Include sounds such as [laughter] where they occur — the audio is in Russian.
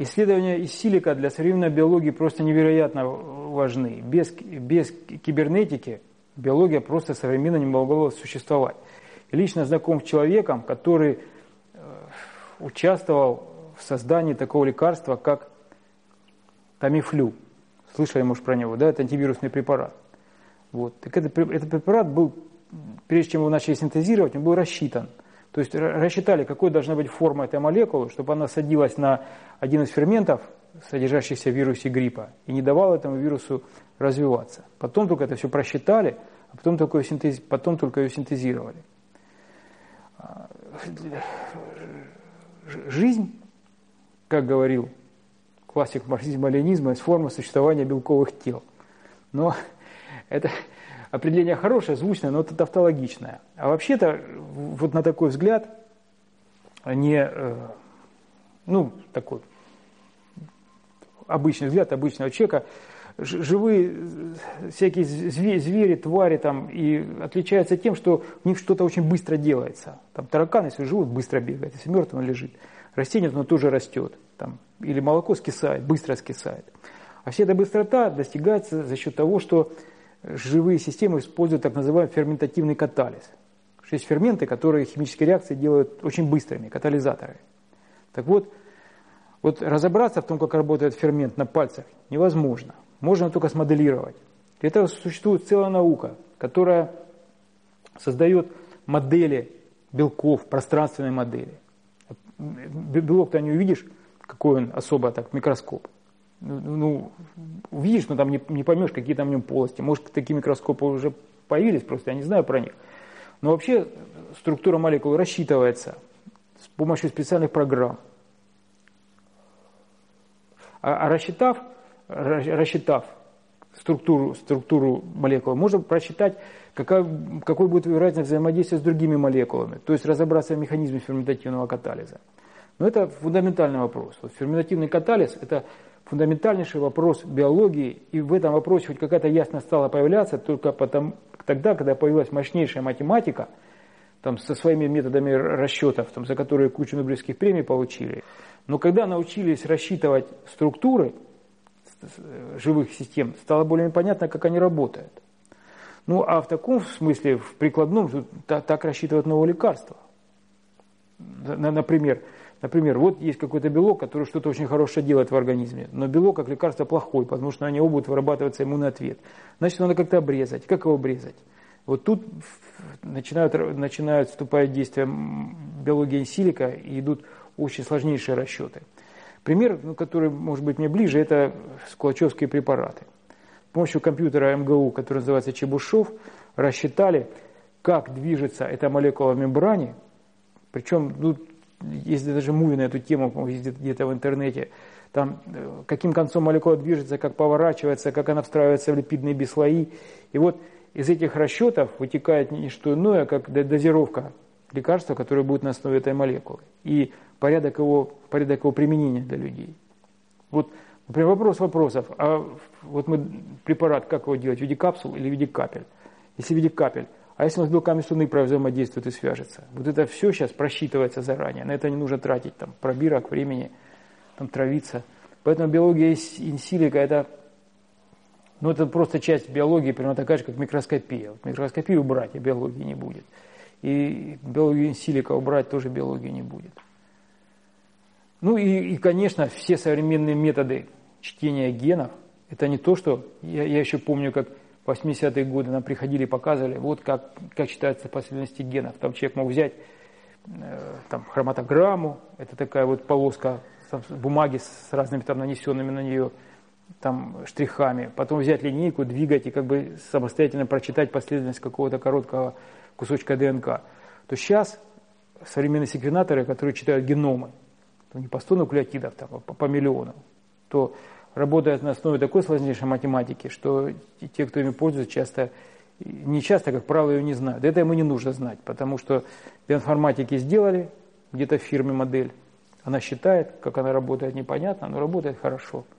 Исследования из силика для современной биологии просто невероятно важны. Без, без кибернетики биология просто современно не могла существовать. Лично знаком с человеком, который э, участвовал в создании такого лекарства, как Тамифлю. Слышали, может, про него, да? Это антивирусный препарат. Вот. Так это, этот препарат был, прежде чем его начали синтезировать, он был рассчитан. То есть рассчитали, какой должна быть форма этой молекулы, чтобы она садилась на один из ферментов, содержащихся в вирусе гриппа, и не давала этому вирусу развиваться. Потом только это все просчитали, а потом только ее, синтез... потом только ее синтезировали. Жизнь, как говорил классик марксизма-ленизма, это форма существования белковых тел. Но это [laughs] определение хорошее, звучное, но это тавтологичное. А вообще-то, вот на такой взгляд, не, э, ну, такой обычный взгляд обычного человека, живые всякие звери, твари там и отличаются тем, что у них что-то очень быстро делается. Там таракан, если живут, быстро бегает, если мертв, он лежит. Растение, оно тоже растет. Там, или молоко скисает, быстро скисает. А вся эта быстрота достигается за счет того, что живые системы используют так называемый ферментативный катализ. Есть ферменты, которые химические реакции делают очень быстрыми, катализаторы. Так вот, вот разобраться в том, как работает фермент на пальцах, невозможно. Можно только смоделировать. Для этого существует целая наука, которая создает модели белков, пространственные модели. Белок ты не увидишь, какой он особо так, микроскоп. Ну, ну, увидишь, но там не, не поймешь, какие там в нем полости. Может, такие микроскопы уже появились, просто я не знаю про них. Но вообще структура молекул рассчитывается с помощью специальных программ. А, а рассчитав, рассчитав структуру, структуру молекул, можно просчитать, какая, какой будет вероятность взаимодействия с другими молекулами, то есть разобраться в механизме ферментативного катализа. Но это фундаментальный вопрос. Вот ферментативный катализ – это фундаментальнейший вопрос биологии, и в этом вопросе хоть какая-то ясность стала появляться только потом, тогда, когда появилась мощнейшая математика, там, со своими методами расчетов, там, за которые кучу Нобелевских премий получили. Но когда научились рассчитывать структуры живых систем, стало более понятно, как они работают. Ну, а в таком смысле, в прикладном, так рассчитывают новое лекарство. Например, Например, вот есть какой-то белок, который что-то очень хорошее делает в организме, но белок как лекарство плохой, потому что на него будет вырабатываться иммунный ответ. Значит, надо как-то обрезать. Как его обрезать? Вот тут начинают, начинают вступать в действие инсилика и идут очень сложнейшие расчеты. Пример, ну, который может быть мне ближе, это скулачевские препараты. С помощью компьютера МГУ, который называется Чебушев, рассчитали, как движется эта молекула в мембране, причем ну, есть даже муви на эту тему где-то в интернете, там э, каким концом молекула движется, как поворачивается, как она встраивается в липидные бислои. И вот из этих расчетов вытекает не что иное, как дозировка лекарства, которое будет на основе этой молекулы, и порядок его, порядок его применения для людей. Вот, например, вопрос вопросов. А вот мы препарат, как его делать, в виде капсул или в виде капель? Если в виде капель, а если он с белками слюны взаимодействует и свяжется? Вот это все сейчас просчитывается заранее. На это не нужно тратить там, пробирок, времени, там, травиться. Поэтому биология инсилика – это, ну, это просто часть биологии, примерно такая же, как микроскопия. Вот микроскопию убрать, и биологии не будет. И биологию инсилика убрать тоже биологии не будет. Ну и, и, конечно, все современные методы чтения генов – это не то, что… Я, я еще помню, как 80-е годы нам приходили и показывали, вот как, как читаются последовательности генов. Там человек мог взять э, там, хроматограмму, это такая вот полоска там, бумаги с разными там нанесенными на нее там, штрихами, потом взять линейку, двигать и как бы самостоятельно прочитать последовательность какого-то короткого кусочка ДНК. То сейчас современные секвенаторы, которые читают геномы, не по 100 нуклеотидов, там, а по, по миллиону, то работает на основе такой сложнейшей математики, что те, кто ими пользуется, часто, не часто, как правило, ее не знают. Это ему не нужно знать, потому что в информатике сделали где-то в фирме модель, она считает, как она работает, непонятно, но работает хорошо –